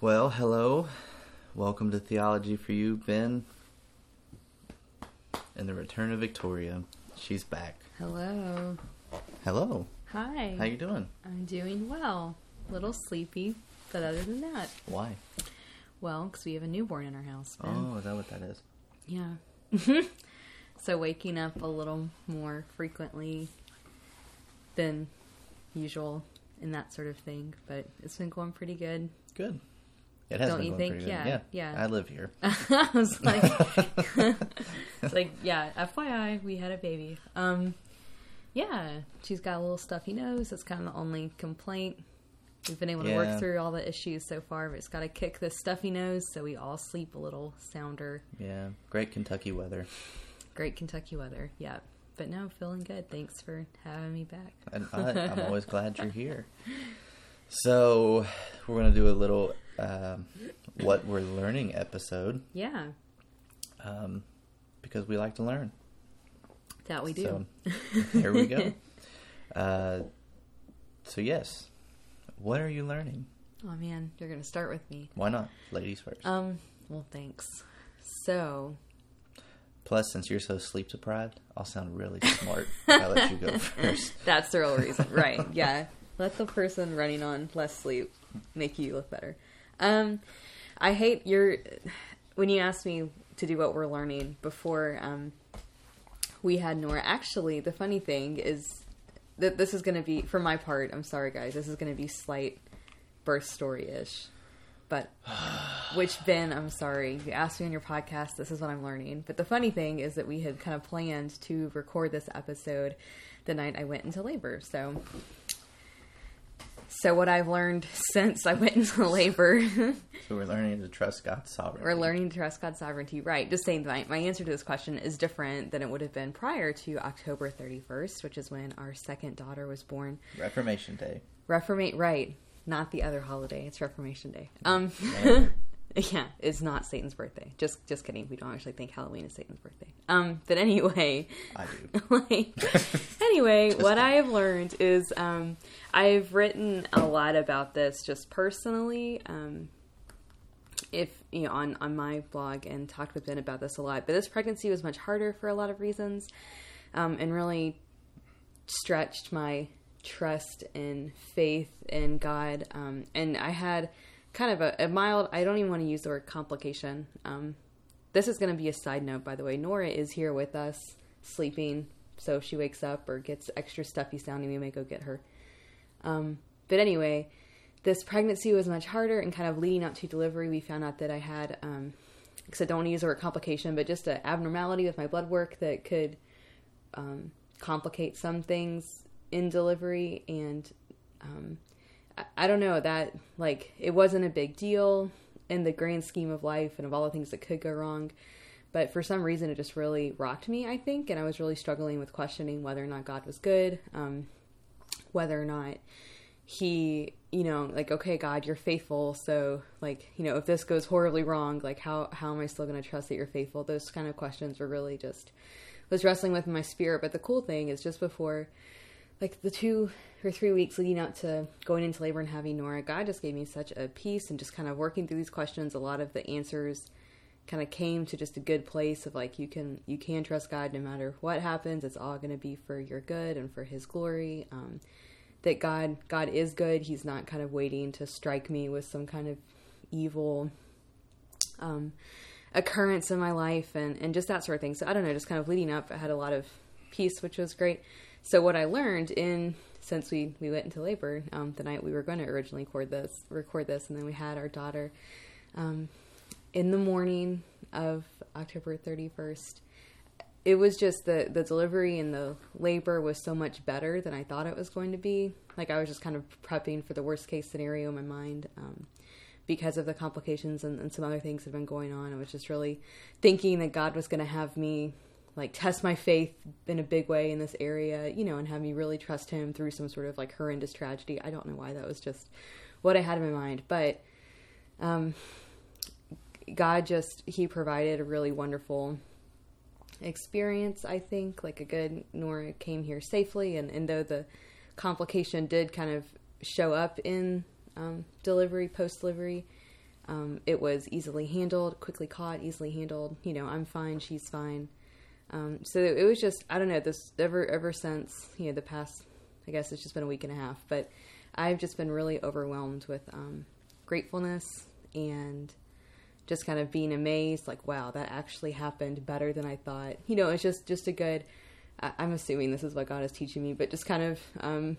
Well, hello. Welcome to Theology for You, Ben. And the return of Victoria. She's back. Hello. Hello. Hi. How you doing? I'm doing well. A little sleepy, but other than that, Why? well, because we have a newborn in our house. Ben. Oh, is that what that is? Yeah. so waking up a little more frequently than usual and that sort of thing, but it's been going pretty good. Good. It has Don't been you think? pretty good. Yeah, yeah. I live here. I was like, it's like, yeah, FYI, we had a baby. Um, yeah, she's got a little stuffy nose. That's kind of the only complaint. We've been able to Yeah. work through all the issues so far, but it's got to kick the stuffy nose so we all sleep a little sounder. Yeah. Great Kentucky weather. Great Kentucky weather, yeah. But no, feeling good. Thanks for having me back. And I, I'm always glad you're here. So, we're going to do a little um, what we're learning episode Yeah, um, because we like to learn. that we do. So here we go. Uh, so yes, what are you learning? oh man, you're gonna start with me. Why not, ladies first? Um, well, thanks. So, Plus, since you're so sleep deprived, I'll sound really smart. I let you go first. That's the real reason, right? Yeah. Let the person running on less sleep make you look better. Um, I hate your when you asked me to do what we're learning before. Um, we had Nora. Actually, the funny thing is that this is going to be, for my part. I'm sorry, guys. This is going to be slight birth story ish, but which Ben, I'm sorry. You asked me on your podcast. This is what I'm learning. But the funny thing is that we had kind of planned to record this episode the night I went into labor. So, so what I've learned since I went into labor, So we're learning to trust God's sovereignty. we're learning to trust God's sovereignty. Right. Just saying, my my answer to this question is different than it would have been prior to October 31st, which is when our second daughter was born. Reformation Day. Reformate, right? Not the other holiday. It's Reformation Day. Um, Yeah. it's not Satan's birthday. Just, just kidding. We don't actually think Halloween is Satan's birthday. Um, but anyway, I do. like, anyway, what kidding. I have learned is um, I've written a lot about this just personally. Um, if you know on on my blog and talked with Ben about this a lot, but this pregnancy was much harder for a lot of reasons, um, and really stretched my trust and faith in God. Um, and I had kind of a, a mild. I don't even want to use the word complication. Um, this is going to be a side note, by the way. Nora is here with us, sleeping. So if she wakes up or gets extra stuffy sounding, we may go get her. Um, but anyway, this pregnancy was much harder, and kind of leading up to delivery, we found out that I had, um, because I don't want to use the word complication, but just an abnormality with my blood work that could um, complicate some things in delivery. And um, I, don't know that like it wasn't a big deal in the grand scheme of life and of all the things that could go wrong. But for some reason, it just really rocked me, I think, and I was really struggling with questioning whether or not God was good, um, whether or not he you know like okay god you're faithful so like you know if this goes horribly wrong like how how am i still going to trust that you're faithful those kind of questions were really just was wrestling with my spirit but the cool thing is just before like the two or three weeks leading up to going into labor and having nora god just gave me such a peace and just kind of working through these questions a lot of the answers kind of came to just a good place of like you can you can trust god no matter what happens it's all going to be for your good and for his glory um, that God God is good. He's not kind of waiting to strike me with some kind of evil um, occurrence in my life and, and just that sort of thing. So I don't know, just kind of leading up, I had a lot of peace, which was great. So what I learned in since we, we went into labor um, the night we were going to originally record this, record this, and then we had our daughter um, in the morning of October 31st it was just the the delivery and the labor was so much better than I thought it was going to be. Like I was just kind of prepping for the worst case scenario in my mind um, because of the complications and, and some other things that have been going on. I was just really thinking that God was going to have me like test my faith in a big way in this area, you know, and have me really trust Him through some sort of like horrendous tragedy. I don't know why that was just what I had in my mind, but um, God just He provided a really wonderful experience, I think. Like a good Nora came here safely, and, and though the complication did kind of show up in um, delivery, post delivery, Um, it was easily handled, quickly caught, easily handled. You know, I'm fine, she's fine. Um, so it was just I don't know this ever ever since you know the past I guess it's just been a week and a half, but I've just been really overwhelmed with um, gratefulness and just kind of being amazed like wow that actually happened better than I thought. You know, it's just just a good. I, I'm assuming this is what God is teaching me, but just kind of um,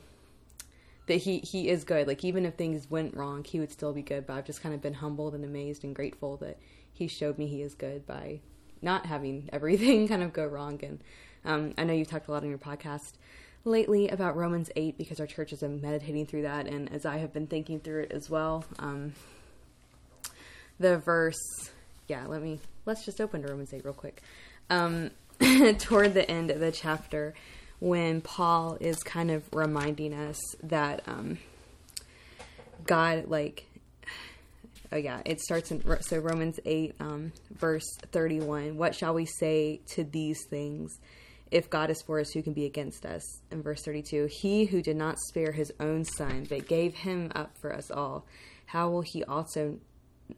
that he he is good. Like even if things went wrong, he would still be good. But I've just kind of been humbled and amazed and grateful that he showed me he is good by not having everything kind of go wrong. And um, I know you've talked a lot on your podcast lately about Romans 8 because our church has been meditating through that. And as I have been thinking through it as well, um, the verse, yeah, let me, let's just open to Romans 8 real quick. Um, toward the end of the chapter, when Paul is kind of reminding us that um, God, like, oh yeah, it starts in so Romans eight, um, verse thirty one. What shall we say to these things? If God is for us, who can be against us? In verse thirty two, He who did not spare His own Son, but gave Him up for us all, how will He also,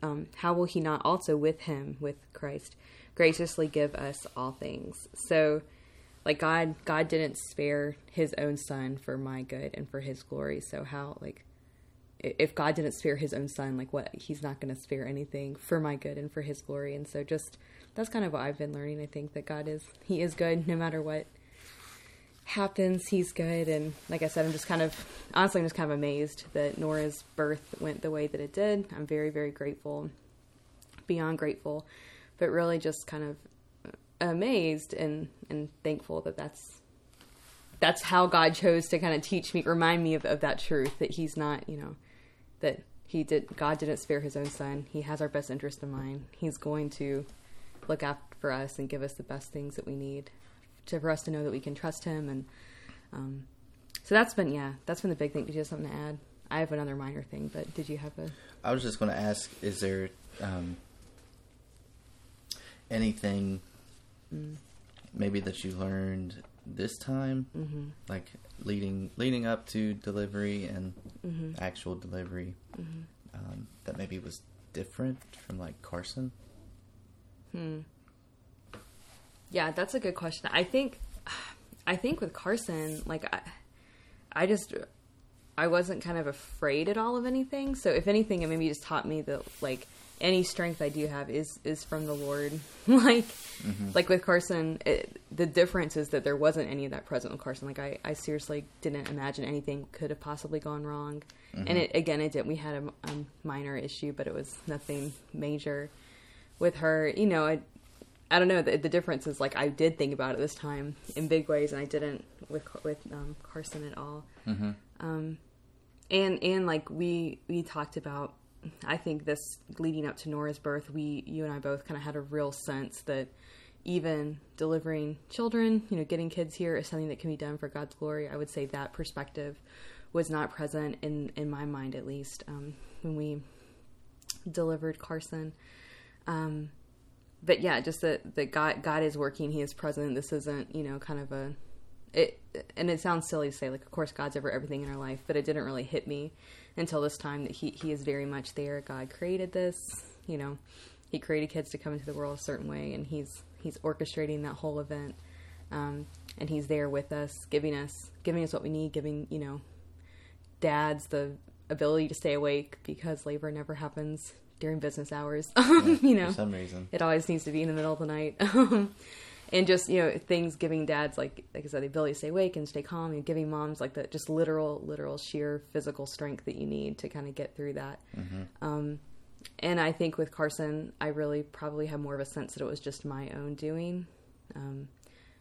um, how will He not also with Him, with Christ, graciously give us all things? So, like God, God didn't spare His own Son for my good and for His glory. So how, like, if God didn't spare his own son, like what he's not going to spare anything for my good and for his glory. And so just that's kind of what I've been learning. I think that God is he is good no matter what happens. He's good. And like I said, I'm just kind of honestly I'm just kind of amazed that Nora's birth went the way that it did. I'm very very grateful. Beyond grateful, but really just kind of amazed and and thankful that that's that's how God chose to kind of teach me, remind me of, of that truth that He's not, you know, that he did god didn't spare his own son. He has our best interest in mind. He's going to look out for us and give us the best things that we need to for us to know that we can trust him. And um, so that's been yeah that's been the big thing. Did you have something to add? I have another minor thing but did you have a? I was just going to ask: Is there um, anything maybe that you learned this time, mm-hmm. like leading leading up to delivery and Mm-hmm. actual delivery, um, that maybe was different from like Carson? Hmm. Yeah, that's a good question. I think, I think with Carson, like I, I just, I wasn't kind of afraid at all of anything. So if anything, it maybe just taught me that like any strength I do have is is from the Lord. like, like with Carson, it, the difference is that there wasn't any of that present with Carson. Like I, I seriously didn't imagine anything could have possibly gone wrong. And it again, it didn't. We had a, a minor issue, but it was nothing major with her. You know, I, I don't know. The, the difference is like I did think about it this time in big ways, and I didn't with with um, Carson at all. Mm-hmm. Um, and and like we we talked about, I think this leading up to Nora's birth, we you and I both kind of had a real sense that even delivering children, you know, getting kids here is something that can be done for God's glory. I would say that perspective was not present in in my mind at least um, when we delivered Carson. Um, but yeah, just that that God God is working. He is present. This isn't you know kind of a it. And it sounds silly to say like, of course God's over everything in our life, but it didn't really hit me until this time that he he is very much there. God created this. You know, He created kids to come into the world a certain way, and He's He's orchestrating that whole event. Um, and he's there with us, giving us giving us what we need, giving you know dads the ability to stay awake because labor never happens during business hours. you know, for some reason. it always needs to be in the middle of the night. and just, you know, things giving dads like like I said, the ability to stay awake and stay calm and giving moms like the just literal, literal sheer physical strength that you need to kind of get through that. Um and I think with Carson, I really probably have more of a sense that it was just my own doing. Um,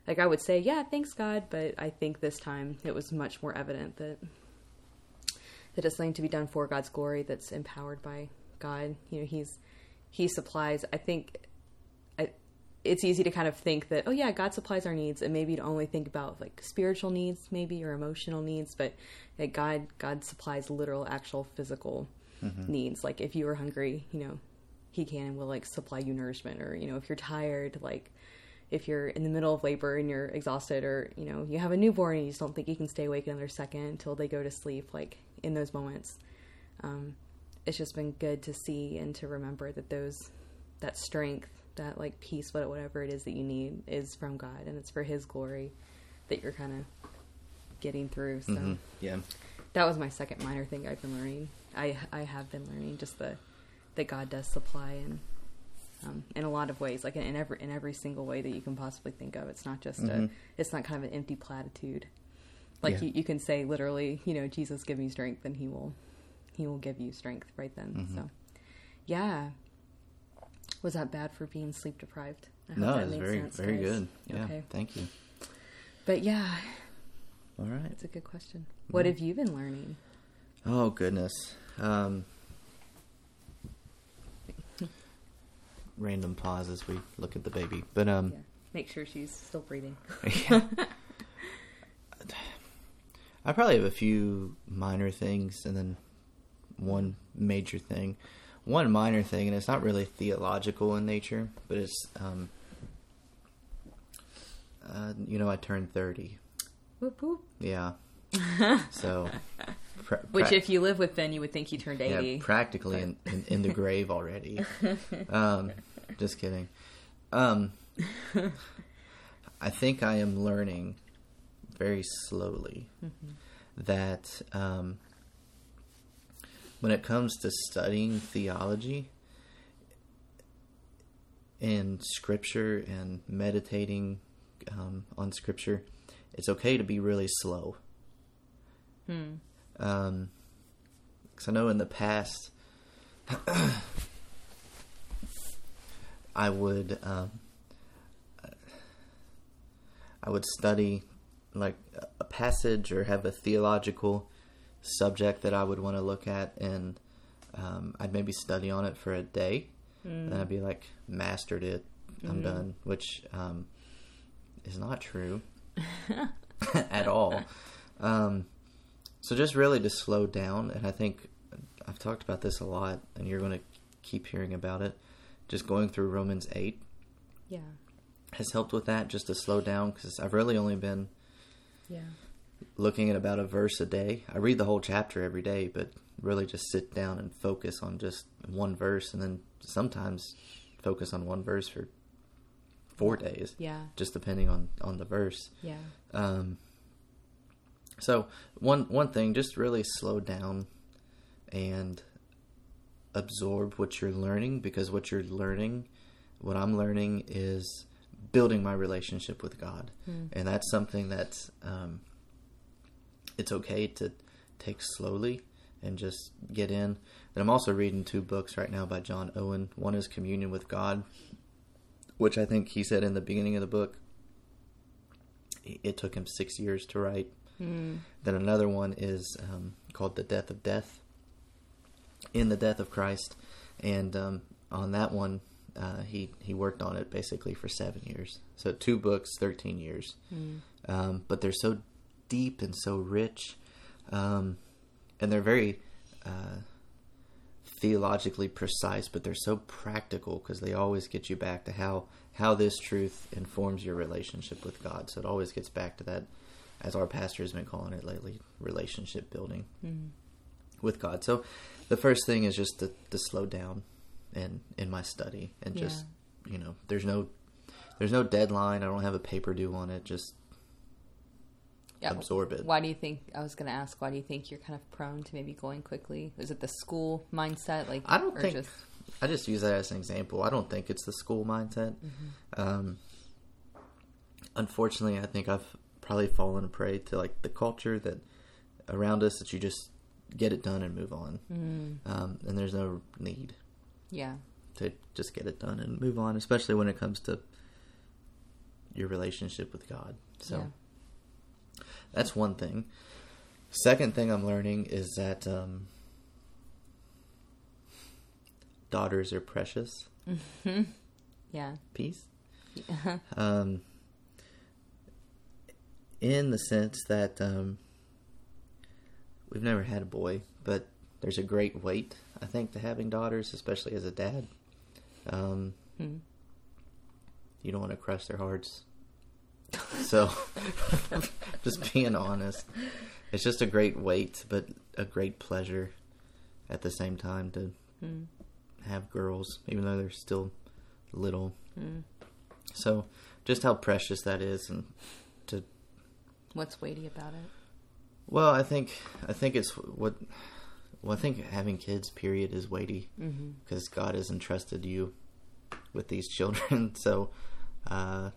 like I would say, yeah, thanks God, but I think this time it was much more evident that that it's something to be done for God's glory. That's empowered by God. You know, He's He supplies. I think it's easy to kind of think that, oh yeah, God supplies our needs, and maybe to only think about like spiritual needs, maybe or emotional needs, but that God God supplies literal, actual, physical needs. Like if you are hungry, you know, He can and will like supply you nourishment, or you know, if you're tired, like if you're in the middle of labor and you're exhausted or you know you have a newborn and you just don't think you can stay awake another second until they go to sleep like in those moments um, it's just been good to see and to remember that those that strength, that like peace, what whatever it is that you need, is from God, and it's for His glory that you're kind of getting through. So Mhm. Yeah. that was my second minor thing I've been learning. I I have been learning just the that God does supply and um, in a lot of ways, like in, in every in every single way that you can possibly think of. It's not just Mhm. a it's not kind of an empty platitude. Like Yeah. you, you can say literally, you know, Jesus give me strength, and He will He will give you strength right then. Mhm. So yeah, was that bad for being sleep deprived? I hope No, that it's very sense, very guys. good. Yeah. Okay, Thank you. but yeah, All right. it's a good question. What Mhm. have you been learning? Oh goodness. Um, random pause as we look at the baby, but um, Yeah, make sure she's still breathing. I probably have a few minor things and then one major thing. One minor thing, and it's not really theological in nature, but it's um, uh, you know, I turned thirty. Whoop whoop. Yeah. So, pra- Which, if you live with Ben, you would think he turned eighty. Yeah, practically in, in, in the grave already. Um, just kidding. Um, I think I am learning very slowly that um, when it comes to studying theology and scripture and meditating um, on scripture, it's okay to be really slow. Hmm. Um 'cause I know in the past, I would um, I would study like a passage or have a theological subject that I would want to look at, and um, I'd maybe study on it for a day, and I'd be like, mastered it, I'm Mhm. done, which um, is not true at all. Um, so just really to slow down, and I think I've talked about this a lot, and you're going to keep hearing about it. Just going through Romans eight Yeah. has helped with that, just to slow down, because I've really only been Yeah. Looking at about a verse a day. I read the whole chapter every day, but really just sit down and focus on just one verse, and then sometimes focus on one verse for four days, Yeah. just depending on on the verse. Yeah. Um, so one one thing, just really slow down and absorb what you're learning because what you're learning, what I'm learning is building my relationship with God, Mm. and that's something that's um, it's okay to take slowly and just get in. And I'm also reading two books right now by John Owen. One is Communion with God, which I think he said in the beginning of the book it took him six years to write. Mm. Then another one is um, called The Death of Death, in the Death of Christ. And um, on that one, uh, he, he worked on it basically for seven years. So two books, 13 years. Mm. Um, but they're so deep and so rich. Um, and they're very uh, theologically precise, but they're so practical because they always get you back to how how this truth informs your relationship with God. So it always gets back to that, as our pastor has been calling it lately, relationship building Mm. with God. So the first thing is just to, to slow down in in my study and just you know there's no there's no deadline. I don't have a paper due on it. Just Yeah. absorb it. Why do you think? I was going to ask. Why do you think you're kind of prone to maybe going quickly? Is it the school mindset? Like I don't think Just, I just use that as an example. I don't think it's the school mindset. Mm-hmm. Um, unfortunately, I think I've probably fallen prey to like the culture that around us that you just get it done and move on, mm, um, and there's no need yeah. to just get it done and move on, especially when it comes to your relationship with God. So yeah. That's one thing. Second thing I'm learning is that um, daughters are precious. Mm-hmm. Yeah. Peace. um, in the sense that um, we've never had a boy, but there's a great weight, I think, to having daughters, especially as a dad. Um, Mm. you don't want to crush their hearts. So, just being honest, it's just a great weight, but a great pleasure. at the same time to Mm. have girls, even though they're still little. Mm. So, just how precious that is, and to What's weighty about it? well, I think I think it's what well, I think having kids, period, is weighty Mm-hmm. because God has entrusted you with these children. So, uh,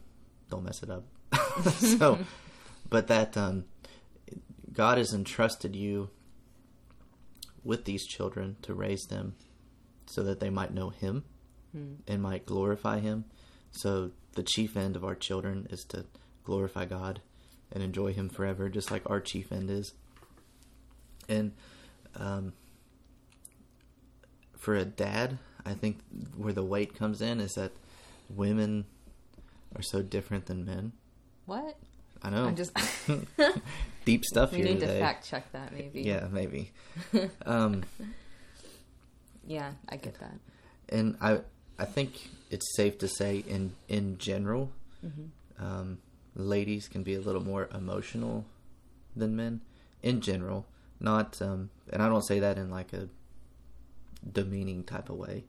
don't mess it up. so, but that um, God has entrusted you with these children to raise them so that they might know Him Mm. and might glorify Him. So, the chief end of our children is to glorify God and enjoy Him forever, just like our chief end is. And um, for a dad, I think where the weight comes in is that women are so different than men. What? I know. I'm just. deep stuff we here need today. to fact check that, maybe. Yeah, maybe. um, Yeah, I get that. and I, I think it's safe to say, in in general, Mm-hmm. um, ladies can be a little more emotional than men. In general, not, um, and I don't say that in like a demeaning type of way,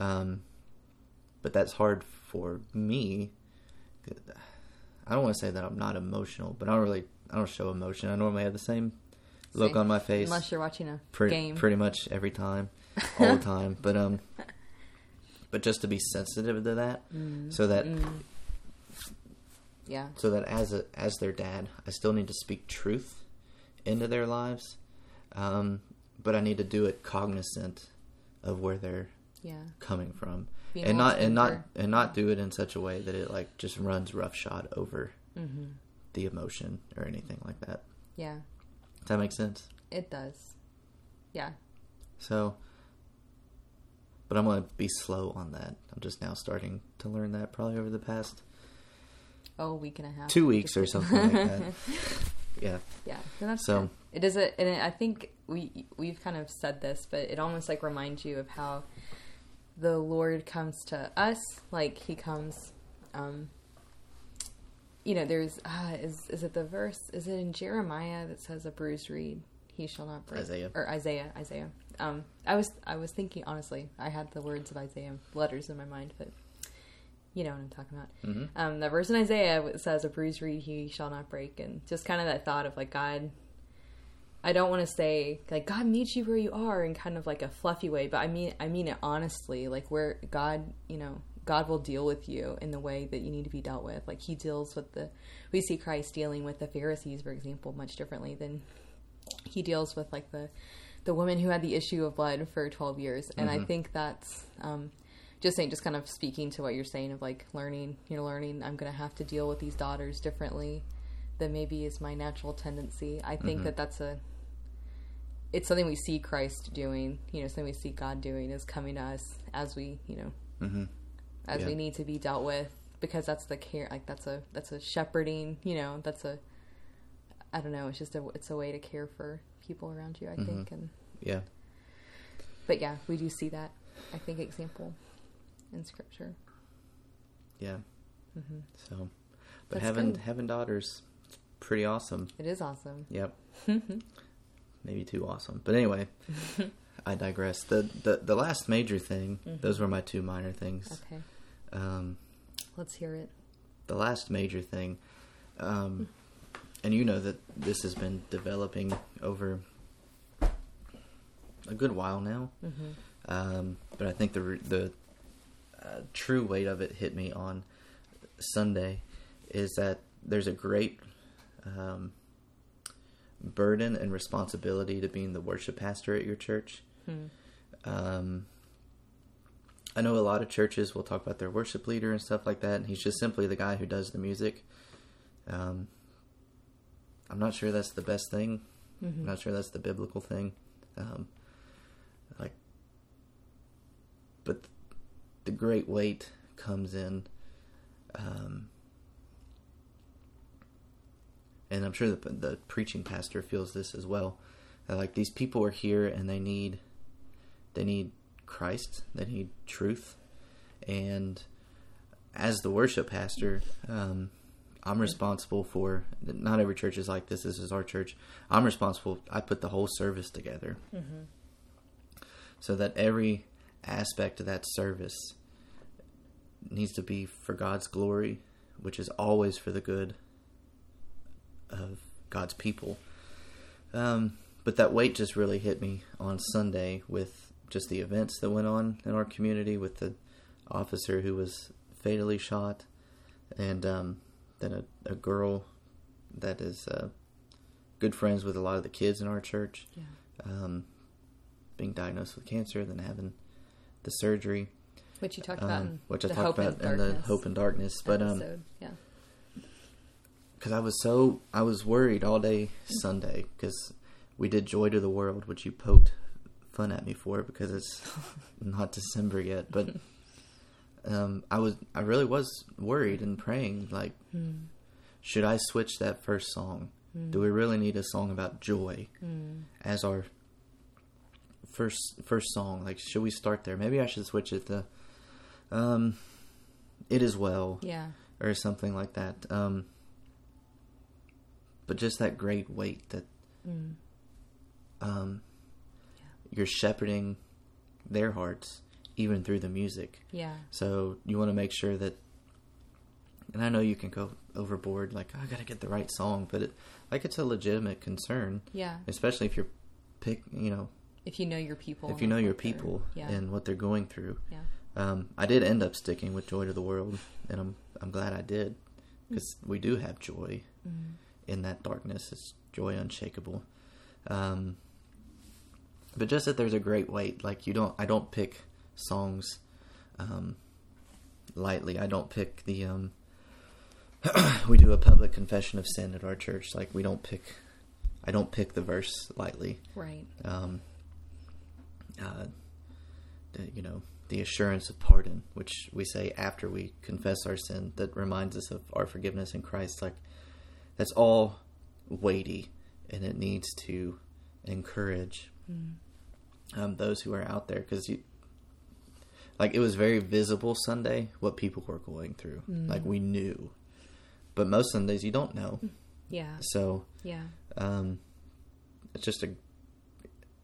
um, but that's hard for me. I don't want to say that I'm not emotional, but I don't really, I don't show emotion. I normally have the same look on my face. Unless you're watching a pretty game. pretty much every time, all the time. But um, but just to be sensitive to that, Mm. so that Mm. Yeah. so that as a as their dad, I still need to speak truth into their lives, um, but I need to do it cognizant of where they're Yeah. coming from, And not and not well-tempered. and not do it in such a way that it like just runs roughshod over Mm-hmm. the emotion or anything like that. Yeah. Does that make sense? It does. Yeah. So, but I'm going to be slow on that. I'm just now starting to learn that probably over the past Oh, week and a half. two weeks or something like that. Yeah. Yeah, no, that's So- good. It is a, and I think we we've kind of said this, but it almost like reminds you of how the Lord comes to us, like He comes. um You know, there's uh, is is it the verse? Is it in Jeremiah that says, "A bruised reed he shall not break"? Isaiah. or Isaiah, Isaiah. Um, I was I was thinking honestly, I had the words of Isaiah letters in my mind, but you know what I'm talking about hmm um, the verse in Isaiah says, "A bruised reed he shall not break," and just kind of that thought of like God. I don't want to say like God meets you where you are in kind of like a fluffy way, but I mean I mean it honestly. Like where God, you know, God will deal with you in the way that you need to be dealt with. Like He deals with the. We see Christ dealing with the Pharisees, for example, much differently than He deals with like the the woman who had the issue of blood for 12 years and i Mhm. think that's um, just saying just kind of speaking to what you're saying of like learning you're learning i'm going to have to deal with these daughters differently than maybe is my natural tendency i think Mhm. that that's a it's something we see christ doing you know something we see god doing is coming to us as we you know hmm as Yeah. we need to be dealt with because that's the care like that's a that's a shepherding you know that's a i don't know it's just a it's a way to care for people around you i Mhm. think and Yeah. but yeah we do see that i think example in scripture Yeah. hmm So, but That's having good. having daughters, pretty awesome. it is awesome Yep. Maybe too awesome. But anyway, I digress. The the the last major thing. Mhm. Those were my two minor things. Okay. Um, let's hear it the last major thing, um, and you know that this has been developing over a good while now. hmm Um, but I think the the uh, true weight of it hit me on Sunday is that there's a great um, burden and responsibility to being the worship pastor at your church. hmm. Um, I know a lot of churches will talk about their worship leader and stuff like that, and he's just simply the guy who does the music. Um, I'm not sure that's the best thing. hmm I'm not sure that's the biblical thing. Um, like, but the great weight comes in, um, and I'm sure the the preaching pastor feels this as well. Like these people are here and they need, they need Christ. They need truth, and as the worship pastor, um, I'm responsible for. Not every church is like this. This is our church. I'm responsible. I put the whole service together, hmm so that every aspect of that service needs to be for God's glory, which is always for the good of God's people. Um, but that weight just really hit me on Sunday with just the events that went on in our community with the officer who was fatally shot, and um, then a, a girl that is uh, good friends with a lot of the kids in our church, Yeah. um, being diagnosed with cancer, then having the surgery, Which you talked about um, in which I talked Hope about and in the Hope and Darkness. But um, yeah. Because I was so I was worried all day Sunday because we did Joy to the World, which you poked fun at me for because it's not December yet. But um, I was I really was worried and praying like, Hmm. should I switch that first song? Do we really need a song about joy Hmm. as our first first song? Like, should we start there? Maybe I should switch it to um, "It Is Well" Yeah. or something like that. Um, but just that great weight that Mm. um, you're shepherding their hearts even through the music. Yeah. So you want to make sure that, and I know you can go overboard, like "Oh, I got to get the right song, but it, like it's a legitimate concern, Yeah. especially if you're pick, you know, If you know your people. if you know your people Yeah. and what they're going through. yeah. Um, I did end up sticking with Joy to the World, and I'm I'm glad I did because we do have joy Mm. In that darkness. It's joy unshakable. Um, but just that there's a great weight. Like you don't, I don't pick songs um, lightly. I don't pick the. Um, we do a public confession of sin at our church. Like we don't pick. I don't pick the verse lightly Right. um, uh, the, you know, the assurance of pardon, which we say after we confess our sin, that reminds us of our forgiveness in Christ. Like, that's all weighty, and it needs to encourage um, those who are out there because you. Like it was very visible Sunday what people were going through. Like we knew, but most Sundays you don't know. Yeah. So Yeah. um, it's just a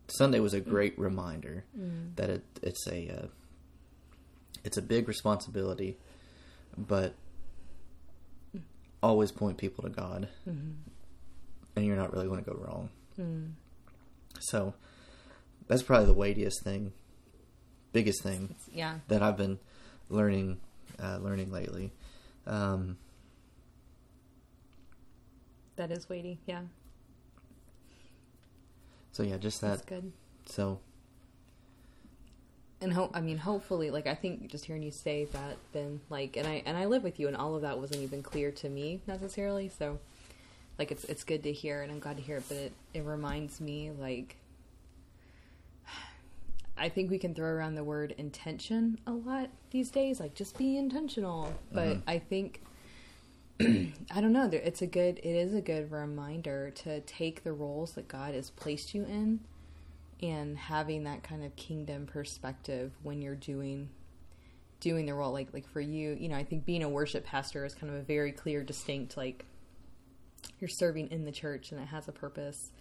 Sunday was a great reminder Mm. that it, it's a uh, it's a big responsibility, but always point people to God, Mm-hmm. and you're not really going to go wrong. Mm. So that's probably the weightiest thing, biggest thing Yeah. that I've been learning uh, learning lately. Um, That is weighty. Yeah. so yeah, just that. That's good. So and hope i mean hopefully like i think just hearing you say that then like and i and i live with you and all of that wasn't even clear to me necessarily so like it's it's good to hear and i'm glad to hear it but it it reminds me like i think we can throw around the word intention a lot these days like just be intentional but Mhm. i think I don't know. It's a good. It is a good reminder to take the roles that God has placed you in, and having that kind of kingdom perspective when you're doing doing the role. Like like for you, you know, I think being a worship pastor is kind of a very clear, distinct. Like you're serving in the church, and it has a purpose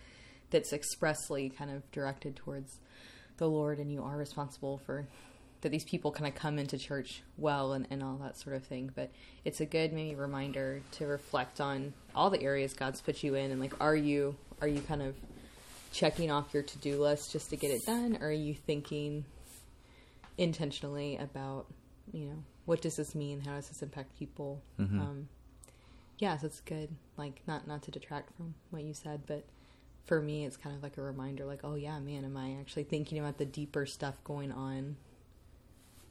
that's expressly kind of directed towards the Lord, and you are responsible for that these people kind of come into church well and, and all that sort of thing. But it's a good maybe reminder to reflect on all the areas God's put you in and like are you are you kind of checking off your to do list just to get it done or are you thinking intentionally about, you know, what does this mean? How does this impact people? Mhm. Um yeah, so it's good. Like not not to detract from what you said, but for me it's kind of like a reminder like, oh yeah, man, am I actually thinking about the deeper stuff going on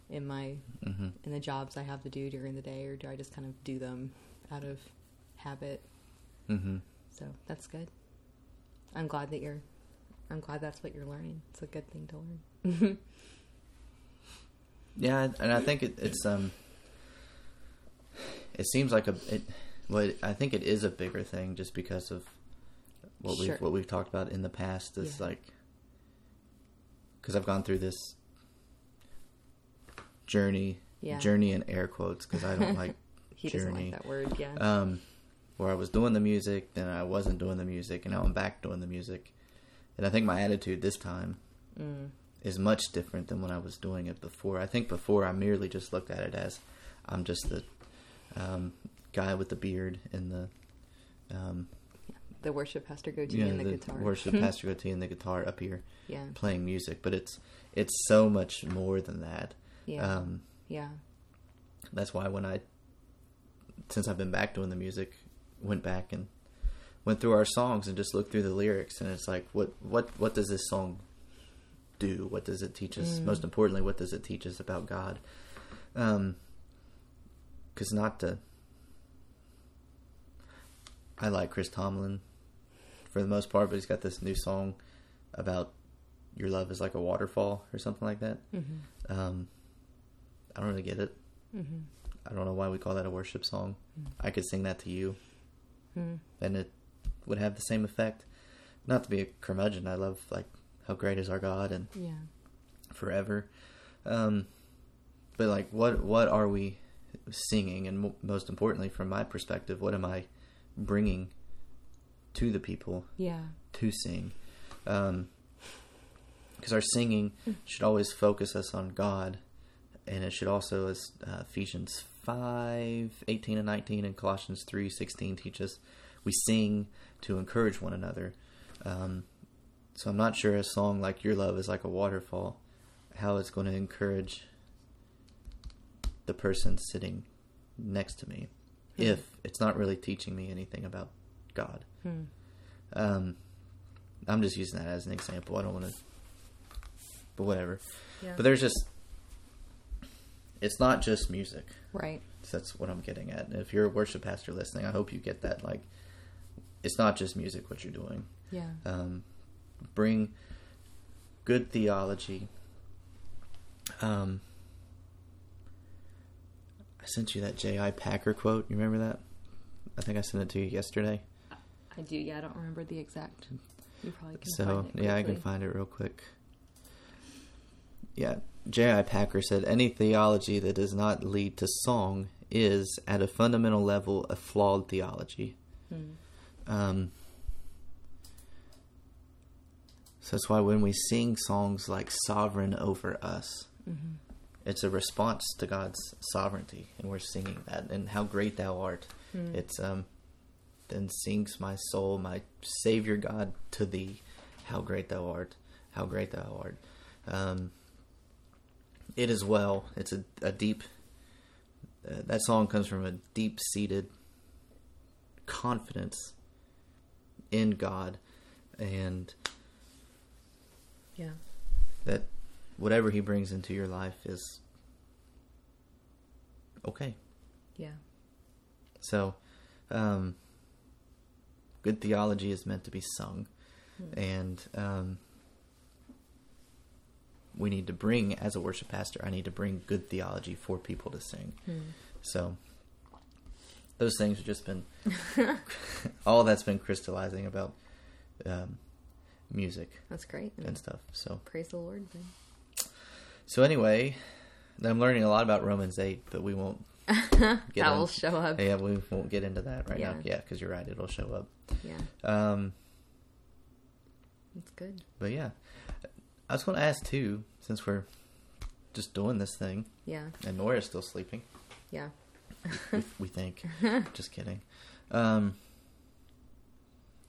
in my hmm in the jobs I have to do during the day, or do I just kind of do them out of habit? hmm So that's good. I'm glad that you're. I'm glad that's what you're learning. It's a good thing to learn. Yeah, and I think it, it's um, it seems like a it. Well, I think it is a bigger thing just because of what Sure. we've what we've talked about in the past. Is Yeah. like because I've gone through this journey, Yeah. journey in air quotes because I don't like he doesn't Journey. like that word. Yeah. um, where I was doing the music, then I wasn't doing the music, and now I'm back doing the music. And I think my attitude this time mm. is much different than when I was doing it before. I think before I merely just looked at it as I'm just the um, guy with the beard and the um, The worship pastor goatee yeah, and the, guitar. worship pastor goatee and the guitar up here yeah. playing music, but it's it's so much more than that. Yeah. Um, yeah. that's why when I, since I've been back doing the music, went back and went through our songs and just looked through the lyrics, and it's like, what what what does this song do? What does it teach us? Mm. Most importantly, what does it teach us about God? Um, because not to, I like Chris Tomlin for the most part, but he's got this new song about your love is like a waterfall or something like that. Mm-hmm. Um, I don't really get it. Mm-hmm. I don't know why we call that a worship song. I could sing that to you, Mm. and it would have the same effect. Not to be a curmudgeon, I love like how great is our God and Yeah. forever. Um, but like, what what are we singing? And mo- most importantly, from my perspective, what am I bringing to the people Yeah. to sing? Because our singing should always focus us on God, and it should also, as uh, Ephesians 5, 18 and 19, and Colossians 3, 16 teach us, we sing to encourage one another. Um, so I'm not sure a song like Your Love is like a waterfall, how it's going to encourage the person sitting next to me, Hmm. if it's not really teaching me anything about God. Hmm. Um, I'm just using that as an example. I don't want to, but whatever. Yeah. But there's just, it's not just music. right. So that's what I'm getting at. And if you're a worship pastor listening, I hope you get that. Like, it's not just music what you're doing. Yeah. Um, bring good theology. Um, I sent you that J.I. Packer quote. You remember that? I think I sent it to you yesterday. I do. Yeah. I don't remember the exact. You probably can. So find it yeah, I can find it real quick. Yeah, J.I. Packer said any theology that does not lead to song is, at a fundamental level, a flawed theology. Hmm. Um, so that's why when we sing songs like "Sovereign over Us," Mhm. it's a response to God's sovereignty, and we're singing that and how great Thou art. Hmm. It's um, then sings my soul, my Savior God, to Thee. How great Thou art! How great Thou art! Um, it as well. It's a, a deep. Uh, that song comes from a deep-seated confidence in God, and Yeah. that whatever He brings into your life is okay. Yeah. So, um, good theology is meant to be sung, Hmm. and um, we need to bring, as a worship pastor, I need to bring good theology for people to sing. Hmm. So, those things have just been all that's been crystallizing about um, music That's great. and stuff. So, Praise the Lord. Then. so anyway, I'm learning a lot about Romans eight, but we won't. that Get will show up. Yeah, we won't get into that right now. Yeah. Yeah, because you're right; it'll show up. Yeah. Um, That's good. but yeah, I was going to ask too, since we're just doing this thing, Yeah. and Nora's still sleeping. Yeah. We, we think. just kidding. Um,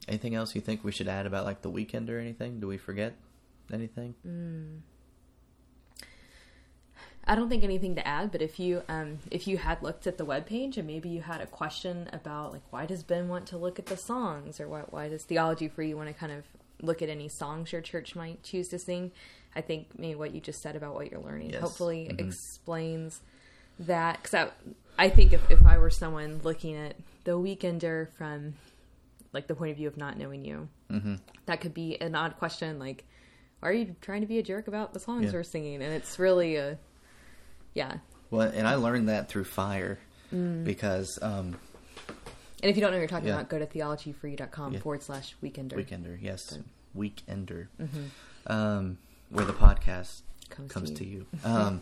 anything else you think we should add about like the weekend or anything? Do we forget anything? Mm. I don't think anything to add, but if you um, if you had looked at the webpage and maybe you had a question about like why does Ben want to look at the songs or why why does theology for you want to kind of look at any songs your church might choose to sing, I think maybe what you just said about what you're learning Yes. hopefully Mhm. explains that because I, think if, if I were someone looking at the Weekender from like the point of view of not knowing you, Mm-hmm. that could be an odd question like why are you trying to be a jerk about the songs Yeah. we're singing and it's really a yeah Well, and I learned that through fire Mm. because um, and if you don't know what you're talking Yeah. about go to theologyfree.com Yeah. forward slash weekender Weekender, yes. Weekender, Mhm. um, where the podcast comes, comes to to you, you. Um,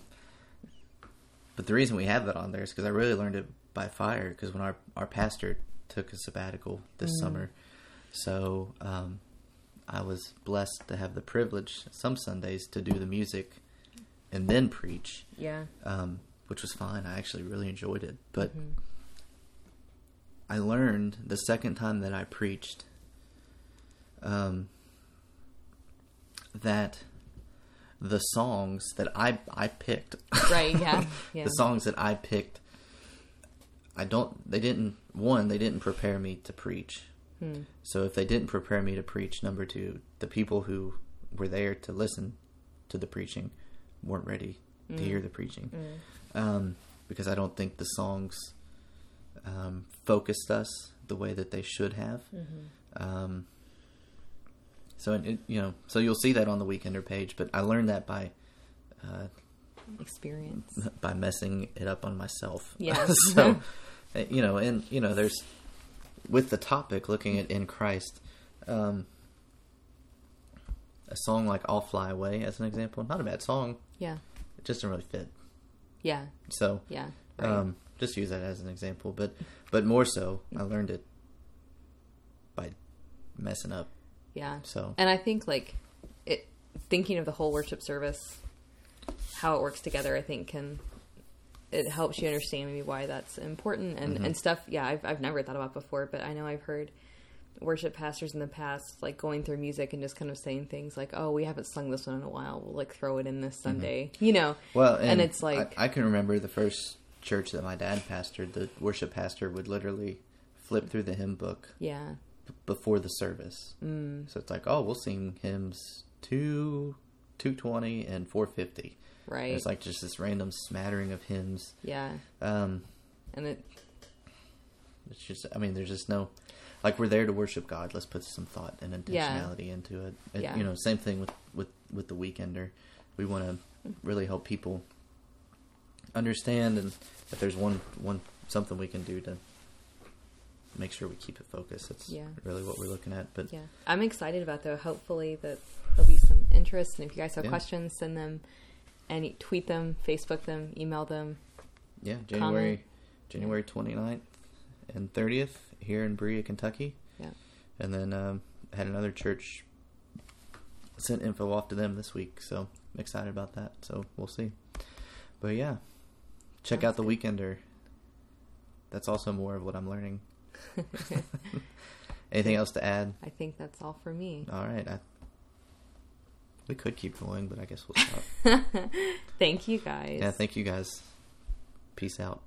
but the reason we have that on there is because I really learned it by fire. Because when our our pastor took a sabbatical this Mm. summer, so um, I was blessed to have the privilege some Sundays to do the music and then preach, Yeah. um, which was fine. I actually really enjoyed it. But Mhm. I learned the second time that I preached um, that the songs that I I picked, Right, yeah, yeah. the songs that I picked, I don't. They didn't. One, they didn't prepare me to preach. Hmm. So if they didn't prepare me to preach, number two, the people who were there to listen to the preaching weren't ready to Mm. hear the preaching. Mm. Um, because I don't think the songs um, focused us the way that they should have. Mhm. Um, so it, you know, so you'll see that on the Weekender page. But I learned that by uh, Experience. by messing it up on myself. Yeah. so uh, you know, and you know, there's with the topic looking at in Christ, um, a song like "I'll Fly Away" as an example, not a bad song. Yeah. It just didn't really fit. Yeah. So Yeah. Right. um, just use that as an example. But but more so, I learned it by messing up. Yeah. So And I think like it thinking of the whole worship service, how it works together, I think can it helps you understand maybe why that's important and, Mhm. and stuff. Yeah, I've I've never thought about before, but I know I've heard worship pastors in the past like going through music and just kind of saying things like, "Oh, we haven't sung this one in a while. We'll like throw it in this Sunday," you know. Well, and, And it's like- I, I can remember the first church that my dad pastored. The worship pastor would literally flip through the hymn book Yeah. Before the service. Mm, So it's like, oh, we'll sing hymns two, two twenty, and four fifty. right. It's like just this random smattering of hymns. yeah. Um, And it it's just, I mean, there's just no, like we're there to worship God. Let's put some thought and Yeah. intentionality into it. And, Yeah. You know, same thing with with with the weekender. We want to really help people understand, and that there's one one something we can do to make sure we keep it focused, that's Yeah. really what we're looking at. But Yeah, I'm excited about though. Hopefully that there'll be some interest, and if you guys have Yeah. questions, send them, any tweet them, Facebook them, email them. yeah, January January 29th and 30th here in Berea, Kentucky. Yeah, And then um, had another church sent info off to them this week, so I'm excited about that. So we'll see. But yeah, check Sounds out the good. Weekender. That's also more of what I'm learning. Anything else to add? I think that's all for me. All right, I, we could keep going, but I guess we'll stop. Thank you guys. yeah, thank you guys. Peace out.